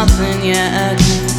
nothing yet.